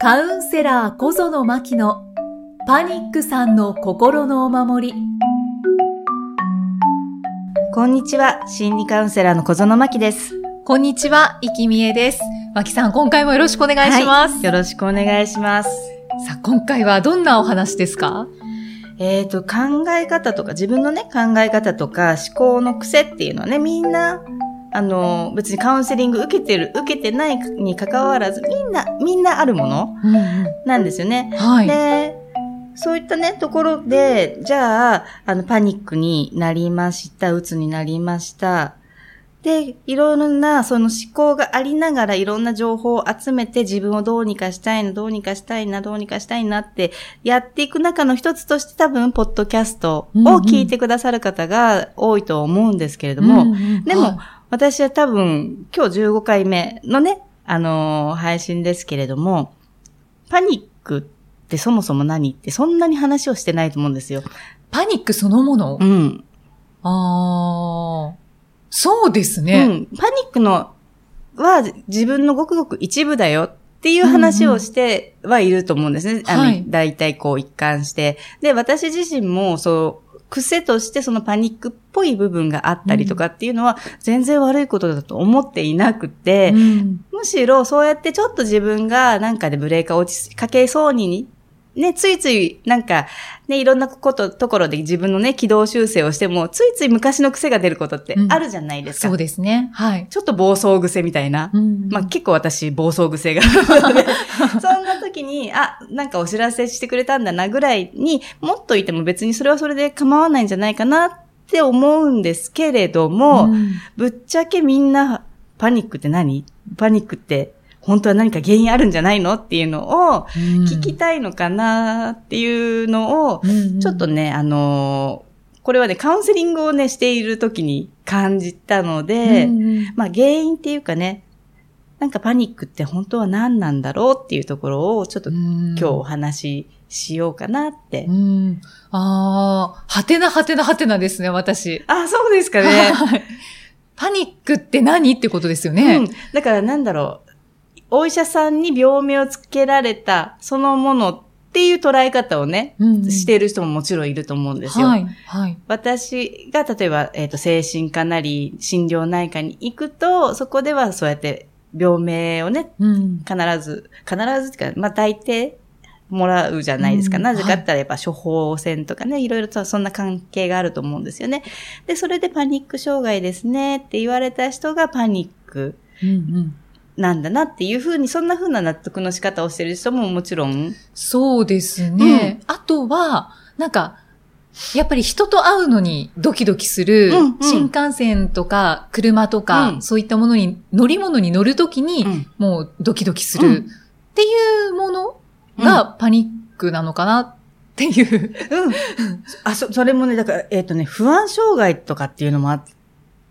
カウンセラー小園真希のパニックさんの心のお守り。こんにちは、心理カウンセラーの小園真希です。こんにちは、生きみえです。真希さん、今回もよろしくお願いします。はいよろしくお願いします。さあ、今回はどんなお話ですか？えっ、と、考え方とか、自分のね、考え方とか、思考の癖っていうのはね、みんな、あの、別にカウンセリング受けてる、受けてないに関わらず、みんな、みんなあるものなんですよね。はい。で、そういったね、ところで、じゃあ、あの、パニックになりました、鬱になりました。で、いろんな、その思考がありながら、いろんな情報を集めて、自分をどうにかしたいな、どうにかしたいな、どうにかしたいなって、やっていく中の一つとして、多分、ポッドキャストを聞いてくださる方が多いと思うんですけれども、うんうんでも、はい私は多分、今日15回目のね、あのー配信ですけれども、パニックってそもそも何ってそんなに話をしてないと思うんですよ。パニックそのもの、うん。ああ、そうですうね。ん。パニックのは自分のごくごく一部だよっていう話をしてはいると思うんですね。あの、はい大体こう一貫して。で、私自身もそう、癖としてそのパニックっぽい部分があったりとかっていうのは全然悪いことだと思っていなくて、うん。むしろそうやってちょっと自分がなんかでブレーカー落ちかけそうに、ね、ついついなんかね、いろんなこと、ところで自分のね、軌道修正をしても、ついつい昔の癖が出ることってあるじゃないですか。そうですね。はい。ちょっと暴走癖みたいな。うんまあ結構私暴走癖があるので、そんな時に、あ、なんかお知らせしてくれたんだなぐらいに、もっといても別にそれはそれで構わないんじゃないかなって思うんですけれども、うんぶっちゃけみんな、パニックって何？パニックって本当は何か原因あるんじゃないのっていうのを聞きたいのかなっていうのを、うんちょっとね、あのーこれはね、カウンセリングをね、している時に感じたので、うんうんまあ原因っていうかね、なんかパニックって本当は何なんだろうっていうところをちょっと今日お話ししようかなって。うん。ああ、はてなはてなはてなですね、私。あ、そうですかね。はいパニックって何ってことですよね。うん。だからなんだろう。お医者さんに病名をつけられたそのものっていう捉え方をね、うんしている人ももちろんいると思うんですよ。はい。はい。私が例えば、えっ、と、精神科なり心療内科に行くと、そこではそうやって病名をね、うん。必ず、必ずっていうか、まあ大抵もらうじゃないですか。うんなぜかって言ったらやっぱ処方箋とかね、いろいろとそんな関係があると思うんですよね。で、それでパニック障害ですねって言われた人がパニックうんうんなんだなっていうふうに、そんなふうな納得の仕方をしてる人ももちろん。そうですね。あとは、なんか、やっぱり人と会うのにドキドキする、うんうん新幹線とか車とか、うんそういったものに、乗り物に乗るときに、うんもうドキドキするうんっていうものがパニックなのかなっていう。うん。あ、そ、それもね、だから、えっ、とね、不安障害とかっていうのもあの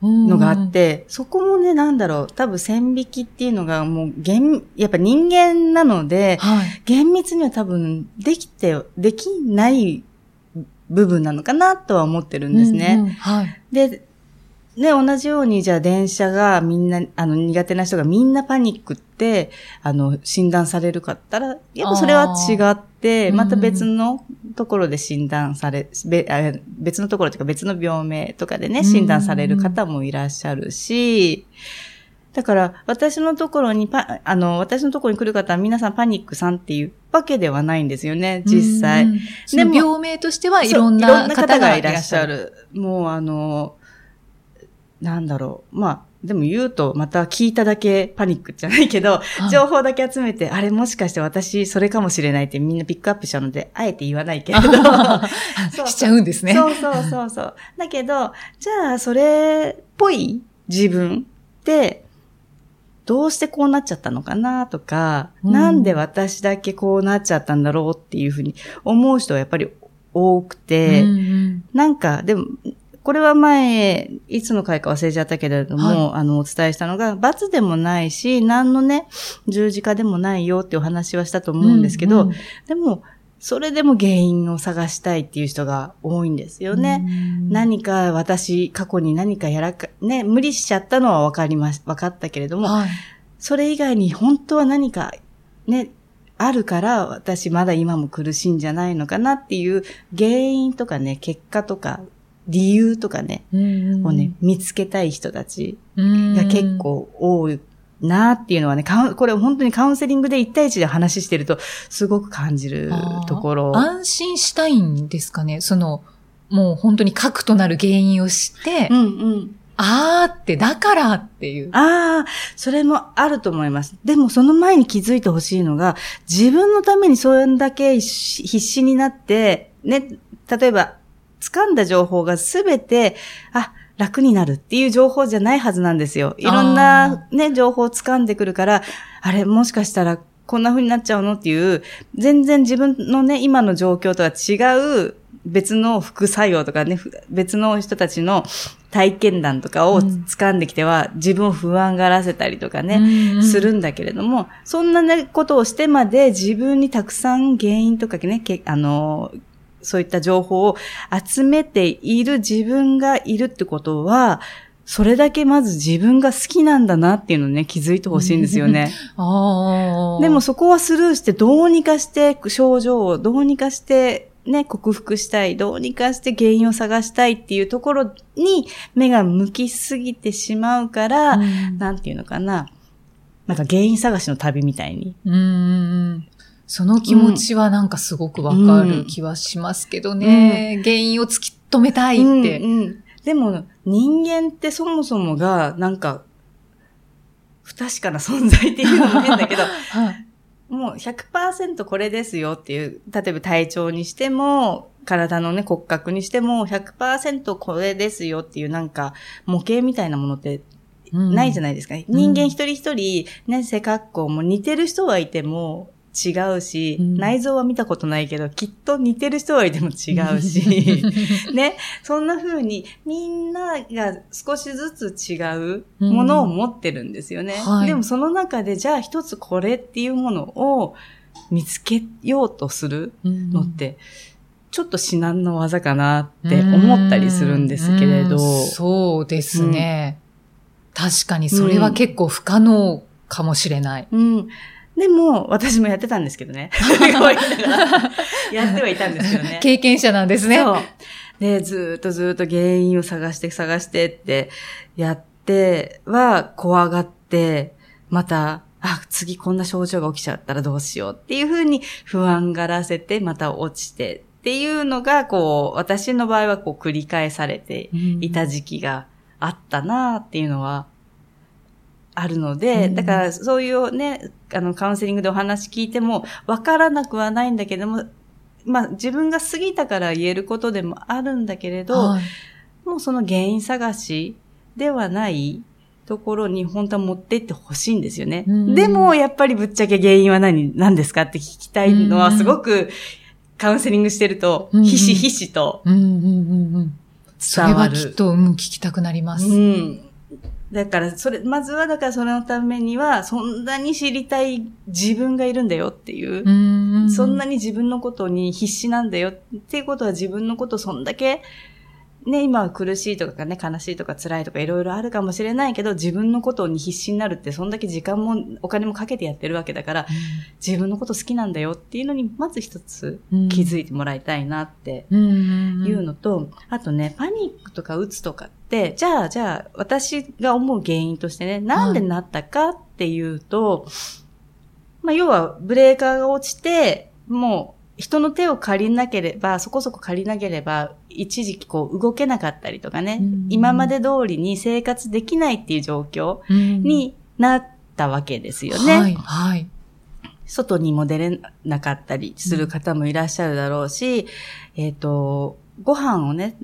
のがあっ、て、そこもね、なんだろう、多分線引きっていうのがもう、厳、やっぱ人間なので、はい。厳密には多分、できて、できない部分なのかなとは思ってるんですね。うんうんはい。で、ね、同じように、じゃあ電車がみんな、あの、苦手な人がみんなパニックって、あの、診断されるかったら、やっぱそれは違って、また別のところで診断され、べあ別のところというか別の病名とかでね、うん診断される方もいらっしゃるし、だから、私のところにパ、あの、私のところに来る方は皆さんパニックさんっていうわけではないんですよね、実際。うん。でも、病名としてはいろんなん方がいらっしゃる。る。もうあの、なんだろう。まあ、でも言うとまた聞いただけパニックじゃないけど、い情報だけ集めて、あれもしかして私それかもしれないってみんなピックアップしたので、あえて言わないけれど。しちゃうんですね。そうそうそうそう。だけど、じゃあそれっぽい自分って、どうしてこうなっちゃったのかなとか、うんなんで私だけこうなっちゃったんだろうっていうふうに思う人はやっぱり多くて、うんうんなんか、でも、これは前、いつの回か忘れちゃったけれども、はあの、お伝えしたのが、罰でもないし、何のね、十字架でもないよってお話はしたと思うんですけど、うんうんでも、それでも原因を探したいっていう人が多いんですよね。うん何か私、過去に何かやらか、ね、無理しちゃったのは分かりまし、分かったけれども、はい。それ以外に本当は何か、ね、あるから私まだ今も苦しいんじゃないのかなっていう原因とかね、結果とか理由とかね、うんをね、見つけたい人たちが結、構多いなっていうのはね、これ本当にカウンセリングで1対1で話してるとすごく感じるところ。安心したいんですかね？その、もう本当に核となる原因を知って、うんうん。あーって、だからっていう。ああ、それもあると思います。でもその前に気づいてほしいのが、自分のためにそれだけ必死になって、ね、例えば、掴んだ情報がすべて、あ、楽になるっていう情報じゃないはずなんですよ。いろんなね、情報を掴んでくるから、あれ、もしかしたらこんな風になっちゃうのっていう、全然自分のね、今の状況とは違う別の副作用とかね、ふ別の人たちの体験談とかを掴んできては、自分を不安がらせたりとかね、ねするんだけれども、そんなね、ことをしてまで自分にたくさん原因とかね、けあの、そういった情報を集めている自分がいるってことは、それだけまず自分が好きなんだなっていうのをね、気づいてほしいんですよね。でもそこはスルーしてどうにかして症状をどうにかしてね、克服したい、どうにかして原因を探したいっていうところに目が向きすぎてしまうから、うん、なんていうのかな。なんか原因探しの旅みたいに。うんうん。その気持ちはなんかすごくわかる気はしますけどね。原因を突き止めたいって。うんうんでも人間ってそもそもがなんか不確かな存在っていうのも変だけど、はいもう100%これですよっていう、例えば体調にしても、体のね、骨格にしても100%これですよっていうなんか模型みたいなものってないじゃないですか。人間一人一人、ね、背格好も似てる人はいても違うし、うん内臓は見たことないけど、きっと似てる人はいても違うし、ね、そんな風にみんなが少しずつ違うものを持ってるんですよね。はいでもその中で、じゃあ一つこれっていうものを見つけようとするのって、ちょっと至難の技かなって思ったりするんですけれど。うんそうですね、確かにそれは結構不可能かもしれない。うん。でも、私もやってたんですけどね。やってはいたんですけどね。経験者なんですね。そう。で、ずーっとずーっと原因を探して探してってやっては怖がって、また、あ、次こんな症状が起きちゃったらどうしようっていうふうに不安がらせて、また落ちてっていうのが、こう、私の場合はこう繰り返されていた時期があったなっていうのは、あるので、うんだからそういうね、あの、カウンセリングでお話聞いても、わからなくはないんだけども、まあ自分が過ぎたから言えることでもあるんだけれど、はいもうその原因探しではないところに本当は持ってってほしいんですよね。うんでもやっぱりぶっちゃけ原因は何、何ですかって聞きたいのはうんすごくカウンセリングしてると、うんひしひしとうんうんうんうん。それ。はきっと、うん、聞きたくなります。うん。だから、それ、まずは、だからそれのためには、そんなに知りたい自分がいるんだよっていう。うん。そんなに自分のことに必死なんだよっていうことは自分のことそんだけ、ね、今は苦しいとかね、悲しいとか辛いとかいろいろあるかもしれないけど、自分のことに必死になるって、そんだけ時間もお金もかけてやってるわけだから、自分のこと好きなんだよっていうのに、まず一つうん。気づいてもらいたいなっていうのと、あとね、パニックとかうつとかって、じゃあ、じゃあ、私が思う原因としてね、なんでなったかっていうと、まあ、要は、ブレーカーが落ちて、もう、人の手を借りなければ、そこそこ借りなければ、一時期こう動けなかったりとかね、うん今まで通りに生活できないっていう状況うんになったわけですよね。はい、はい。外にも出れなかったりする方もいらっしゃるだろうし、えっ、と、ご飯をね、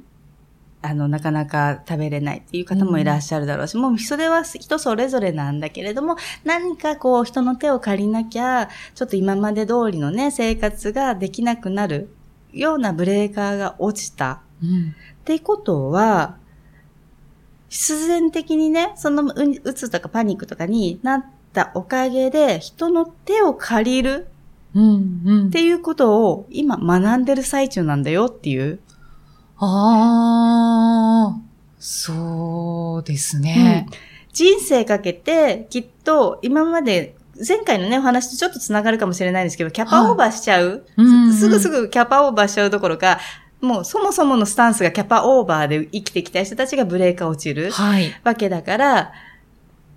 あの、なかなか食べれないっていう方もいらっしゃるだろうし、もうそれは人それぞれなんだけれども、何かこう人の手を借りなきゃ、ちょっと今まで通りのね、生活ができなくなるようなブレーカーが落ちた。うんってことは、必然的にね、そのううつとかパニックとかになったおかげで、人の手を借りる。うんうん。っていうことを今学んでる最中なんだよっていう。ああ、そうですね。人生かけてきっと今まで前回のね、お話とちょっと繋がるかもしれないんですけど、キャパオーバーしちゃう、うんすぐすぐキャパオーバーしちゃうどころか、もうそもそものスタンスがキャパオーバーで生きてきた人たちがブレーカー落ちるはい。わけだから、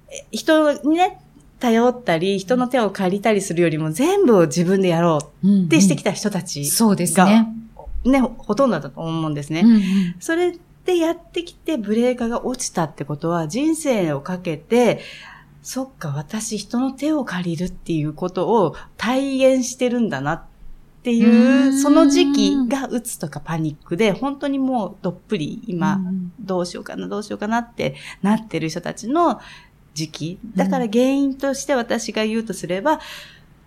え人にね、頼ったり、人の手を借りたりするよりも全部を自分でやろうってしてきた人たちそうですね。ね、ほとんどだと思うんですね。うんうんそれでやってきてブレーカーが落ちたってことは人生をかけて、そっか、私人の手を借りるっていうことを体現してるんだなっていうう、ん。その時期がうつとかパニックで、本当にもうどっぷり今、うん。どうしようかな、どうしようかなってなってる人たちの時期。だから原因として私が言うとすれば、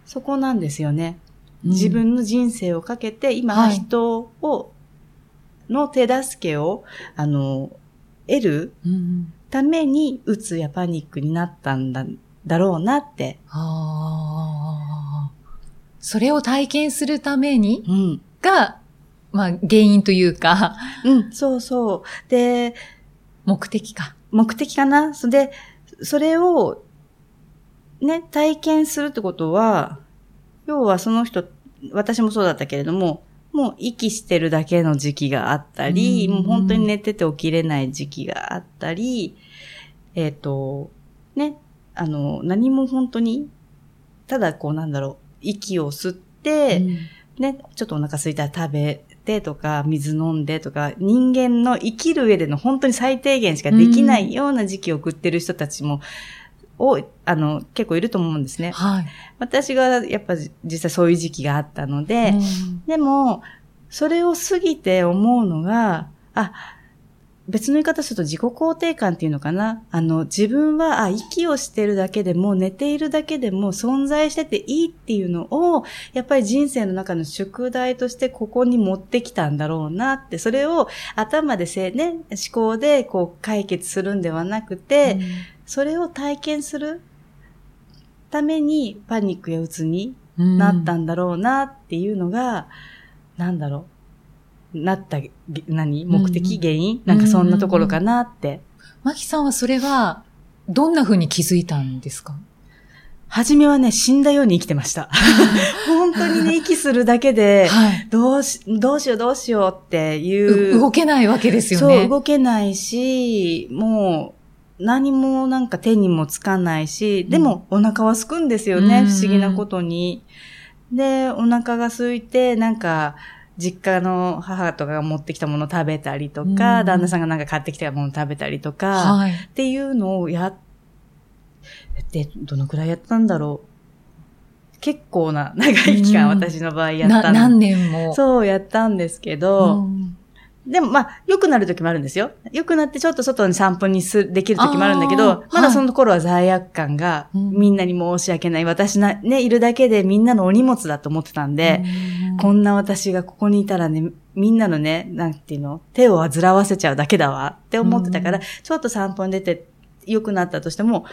そこなんですよね。自分の人生をかけて、今はい。人を、の手助けを、あの、得るために、うつやパニックになったんだ、だろうなって。ああ。それを体験するためにうん。が、まあ、原因というか、うん、そうそう。で、目的か。目的かなそれで、それを、ね、体験するってことは、要はその人、私もそうだったけれども、もう息してるだけの時期があったり、うん。もう本当に寝てて起きれない時期があったり、えっ、と、ね、あの、何も本当に、ただこうなんだろう、息を吸って、うん。ね、ちょっとお腹空いたら食べてとか、水飲んでとか、人間の生きる上での本当に最低限しかできないような時期を送ってる人たちも、多い、あの、結構いると思うんですね。はい。私がやっぱ実際そういう時期があったので、うんでも、それを過ぎて思うのが、あ、別の言い方すると自己肯定感っていうのかなあの、自分は、あ、息をしてるだけでも、寝ているだけでも存在してていいっていうのを、やっぱり人生の中の宿題としてここに持ってきたんだろうなって、それを頭でせ、ね、思考でこう解決するんではなくて、それを体験するためにパニックや鬱にうんなったんだろうなっていうのが、なんだろう。なった、げ何？目的、うん原因なんかそんなところかなって。マキさんはそれは、どんな風に気づいたんですか？初めはね、死んだように生きてました。本当にね、息するだけで、はい。どうし、どうしようどうしようっていうう。動けないわけですよそう、ね。動けないし、もう、何もなんか手にもつかないし、でもお腹は空くんですよね、うん不思議なことに。で、お腹が空いて、なんか、実家の母とかが持ってきたものを食べたりとか、うん旦那さんがなんか買ってきたものを食べたりとか、はい。っていうのをやって、どのくらいやったんだろう。結構な長い期間、うん私の場合やったな、の何年も。そうやったんですけど、うんでもまあ、良くなる時もあるんですよ。良くなってちょっと外に散歩にす、できる時もあるんだけあどー、まだその頃は罪悪感が、うんみんなに申し訳ない。私な、ね、いるだけでみんなのお荷物だと思ってたんで、うんこんな私がここにいたらね、みんなのね、なんていうの、手を煩わせちゃうだけだわって思ってたから、うんちょっと散歩に出て良くなったとしても、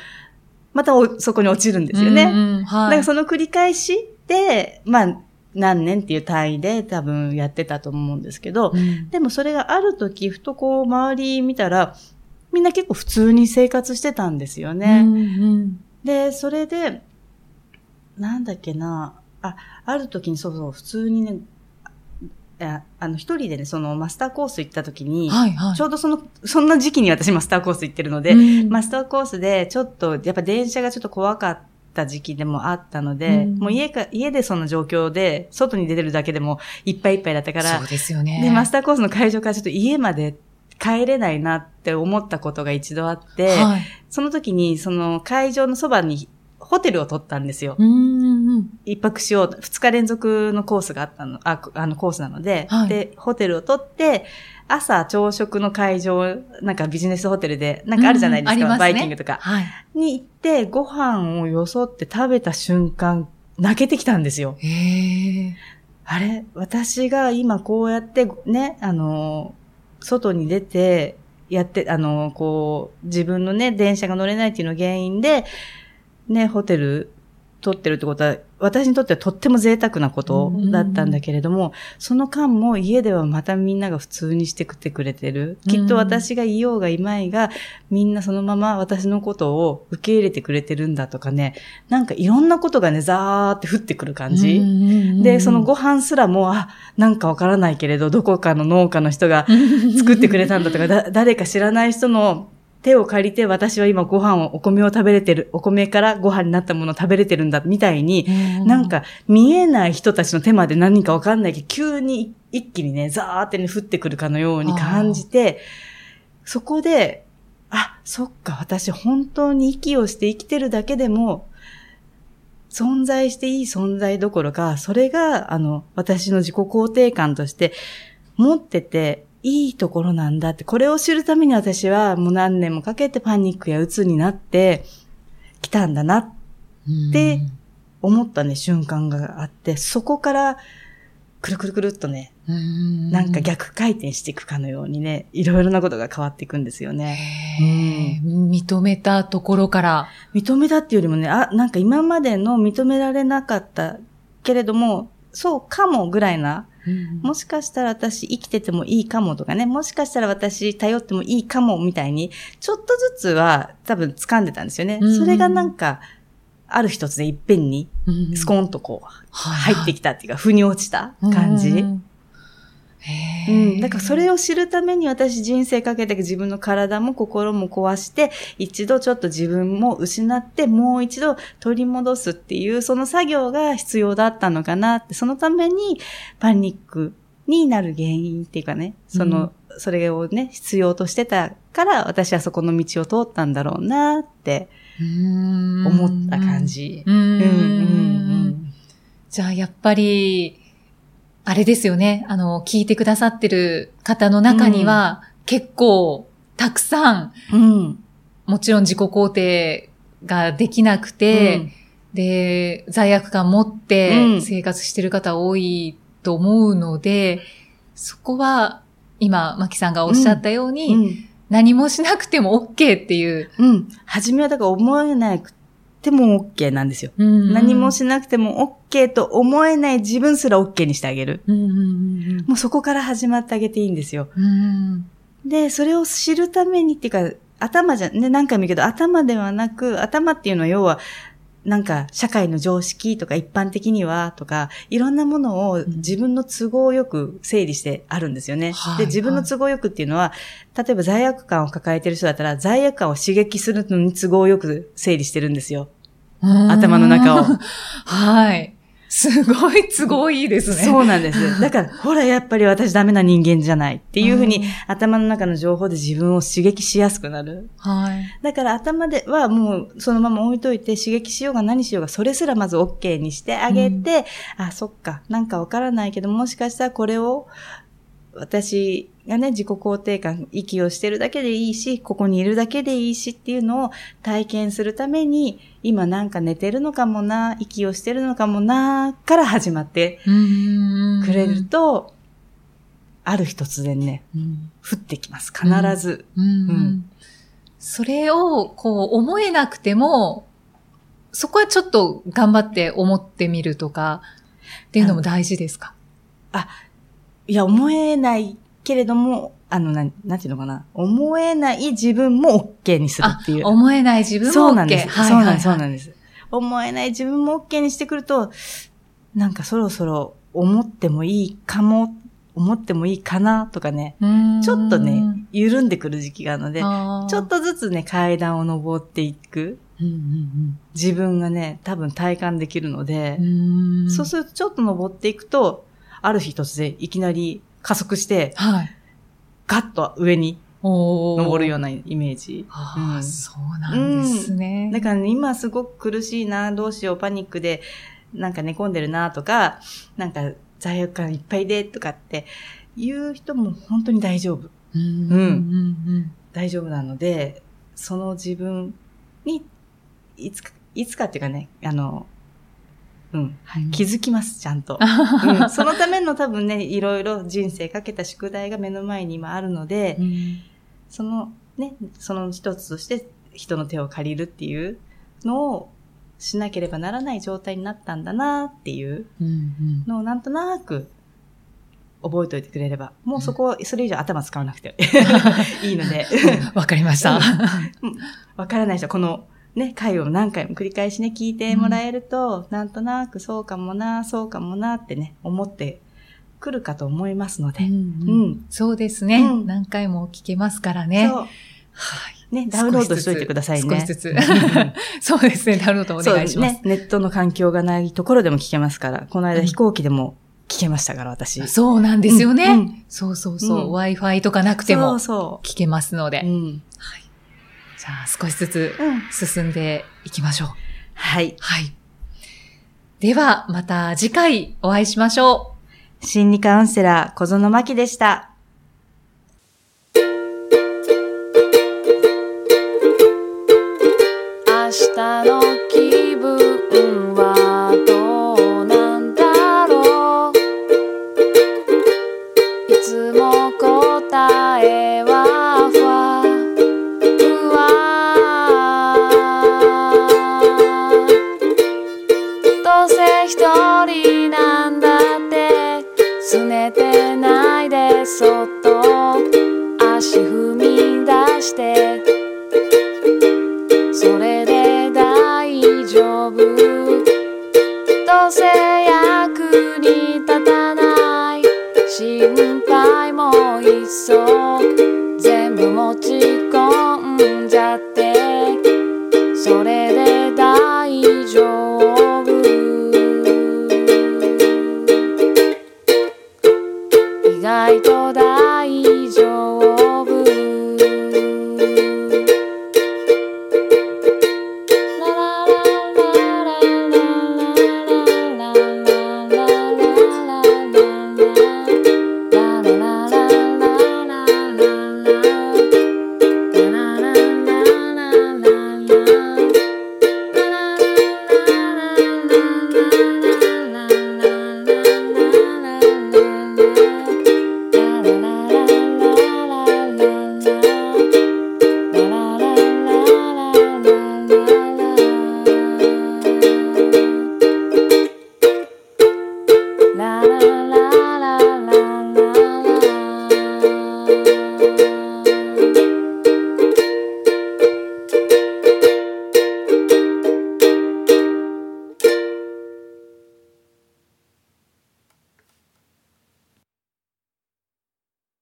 またおそこに落ちるんですよね。うんうんはい。だからその繰り返しで、まあ、何年っていう単位で多分やってたと思うんですけど、うんでもそれがある時、ふとこう周り見たら、みんな結構普通に生活してたんですよね。うんうんで、それで、なんだっけな、あ、ある時にそうそう、普通にね、ああの、一人でね、そのマスターコース行った時に、はいはい。ちょうどその、そんな時期に私マスターコース行ってるので、うんマスターコースでちょっと、やっぱ電車がちょっと怖かった時期でもあったので、うんもう家か、家でその状況で、外に出てるだけでもいっぱいいっぱいだったからそう、ですよね。で、マスターコースの会場からちょっと家まで帰れないなって思ったことが一度あって、はい。その時にその会場のそばにホテルを取ったんですよ。一泊しようと、二日連続のコースがあったの、あ、あのコースなので、はい。で、ホテルを取って、朝朝食の会場、なんかビジネスホテルで、なんかあるじゃないですか、うんすね。バイキングとか。はい。に行って、ご飯をよそって食べた瞬間、泣けてきたんですよ。あれ？私が今こうやってね、あの、外に出て、やって、あの、こう、自分のね、電車が乗れないっていうのが原因で、ね、ホテル取ってるってことは、私にとってはとっても贅沢なことだったんだけれども、その間も家ではまたみんなが普通にしてくってくれてる。きっと私がいようがいまいが、みんなそのまま私のことを受け入れてくれてるんだとかね、なんかいろんなことがね、ザーって降ってくる感じ。で、そのご飯すらも、あ、なんかわからないけれど、どこかの農家の人が作ってくれたんだとか、だ誰か知らない人の手を借りて私は今ご飯を、お米を食べれてる、お米からご飯になったものを食べれてるんだ、みたいに、なんか見えない人たちの手まで何かわかんないけど、急に一気にね、ザーってね、降ってくるかのように感じて、そこで、あ、そっか、私本当に息をして生きてるだけでも、存在していい存在どころか、それが、あの、私の自己肯定感として持ってて、いいところなんだって、これを知るために私はもう何年もかけてパニックや鬱になってきたんだなって思ったね、瞬間があって、そこからくるくるくるっとね、なんか逆回転していくかのようにね、いろいろなことが変わっていくんですよね。うん、認めたところから。認めたっていうよりもね、あ、なんか今までの認められなかったけれども、そうかもぐらいなもしかしたら私生きててもいいかもとかね、もしかしたら私頼ってもいいかもみたいに、ちょっとずつは多分掴んでたんですよね。それがなんか、ある一つでいっぺんに、スコーンとこう、入ってきたっていうか、腑に落ちた感じ。うん。だからそれを知るために私人生かけて自分の体も心も壊して、一度ちょっと自分も失って、もう一度取り戻すっていう、その作業が必要だったのかなって、そのためにパニックになる原因っていうかね、その、うん、それをね、必要としてたから私はそこの道を通ったんだろうなって思った感じ。うんうんうん、じゃあやっぱり、あれですよね。あの、聞いてくださってる方の中には、うん、結構、たくさん、うん、もちろん自己肯定ができなくて、うん、で、罪悪感持って生活してる方多いと思うので、そこは、今、マキさんがおっしゃったように、何もしなくても OK っていう。うん。初めはだから思えなくても OK なんですよ。うんうん、何もしなくても OK と思えない自分すら OK にしてあげる。うんうんうん、もうそこから始まってあげていいんですよ。うん、で、それを知るためにっていうか、頭じゃ、ね、何回も言うけど、頭ではなく、頭っていうのは要は、なんか、社会の常識とか一般的にはとか、いろんなものを自分の都合よく整理してあるんですよね。うん、で、自分の都合よくっていうのは、例えば罪悪感を抱えてる人だったら、罪悪感を刺激するのに都合よく整理してるんですよ。頭の中を。はい。すごい都合いいですね。そうなんです。だから、ほら、やっぱり私ダメな人間じゃないっていうふうに、頭の中の情報で自分を刺激しやすくなる。はい。だから頭ではもうそのまま置いといて刺激しようが何しようが、それすらまず OK にしてあげて、うん、あ、そっか、なんかわからないけど、もしかしたらこれを私がね、自己肯定感、息をしてるだけでいいし、ここにいるだけでいいしっていうのを体験するために、今なんか寝てるのかもな、息をしてるのかもな、から始まってくれると、ある日突然ね、うん、降ってきます。必ず。うん、うん、それを、こう、思えなくても、そこはちょっと頑張って思ってみるとか、っていうのも大事ですか？あ、いや、思えないけれども、あの、なん、なんていうのかな。思えない自分も OK にするっていう。思えない自分も OK。そうなんです。はい、そうなんです。そうなんです。思えない自分も OK にしてくると、なんかそろそろ思ってもいいかも、思ってもいいかなとかね、ちょっとね、緩んでくる時期があるので、ちょっとずつね、階段を登っていく。自分がね、多分体感できるので、そうするとちょっと登っていくと、ある日突然いきなり加速して、はい、ガッと上に登るようなイメージ。ああ、うん、そうなんですね。うん、だから、ね、今すごく苦しいな、どうしよう、パニックで、なんか寝込んでるなとか、なんか罪悪感いっぱいでとかって言う人も本当に大丈夫。うん。うん、大丈夫なので、その自分に、いつか、いつかっていうかね、あの、うん、はい、気づきます、ちゃんと、うん。そのための多分ね、いろいろ人生かけた宿題が目の前に今あるので、うん、そのね、その一つとして人の手を借りるっていうのをしなければならない状態になったんだなっていうのをなんとなく覚えておいてくれれば、もうそこ、それ以上頭使わなくていいので。わかりました。わからない人、このね、回を何回も繰り返しね、聞いてもらえると、うん、なんとなくそうかもな、そうかもなってね、思ってくるかと思いますので。うん、うん、そうですね、うん、何回も聞けますからね。そう。はい。ね、ダウンロードしといてくださいね。少しずつ。そうですね、ダウンロードお願いします。ね、ネットの環境がないところでも聞けますから、この間飛行機でも聞けましたから、私。そうなんですよね。うんうん、そうそうそう。Wi-Fi とかなくても聞けますので。そうそうはいじゃあ少しずつ進んでいきましょう。はい。はい。では、また次回お会いしましょう。心理カウンセラー小園真希でした。それで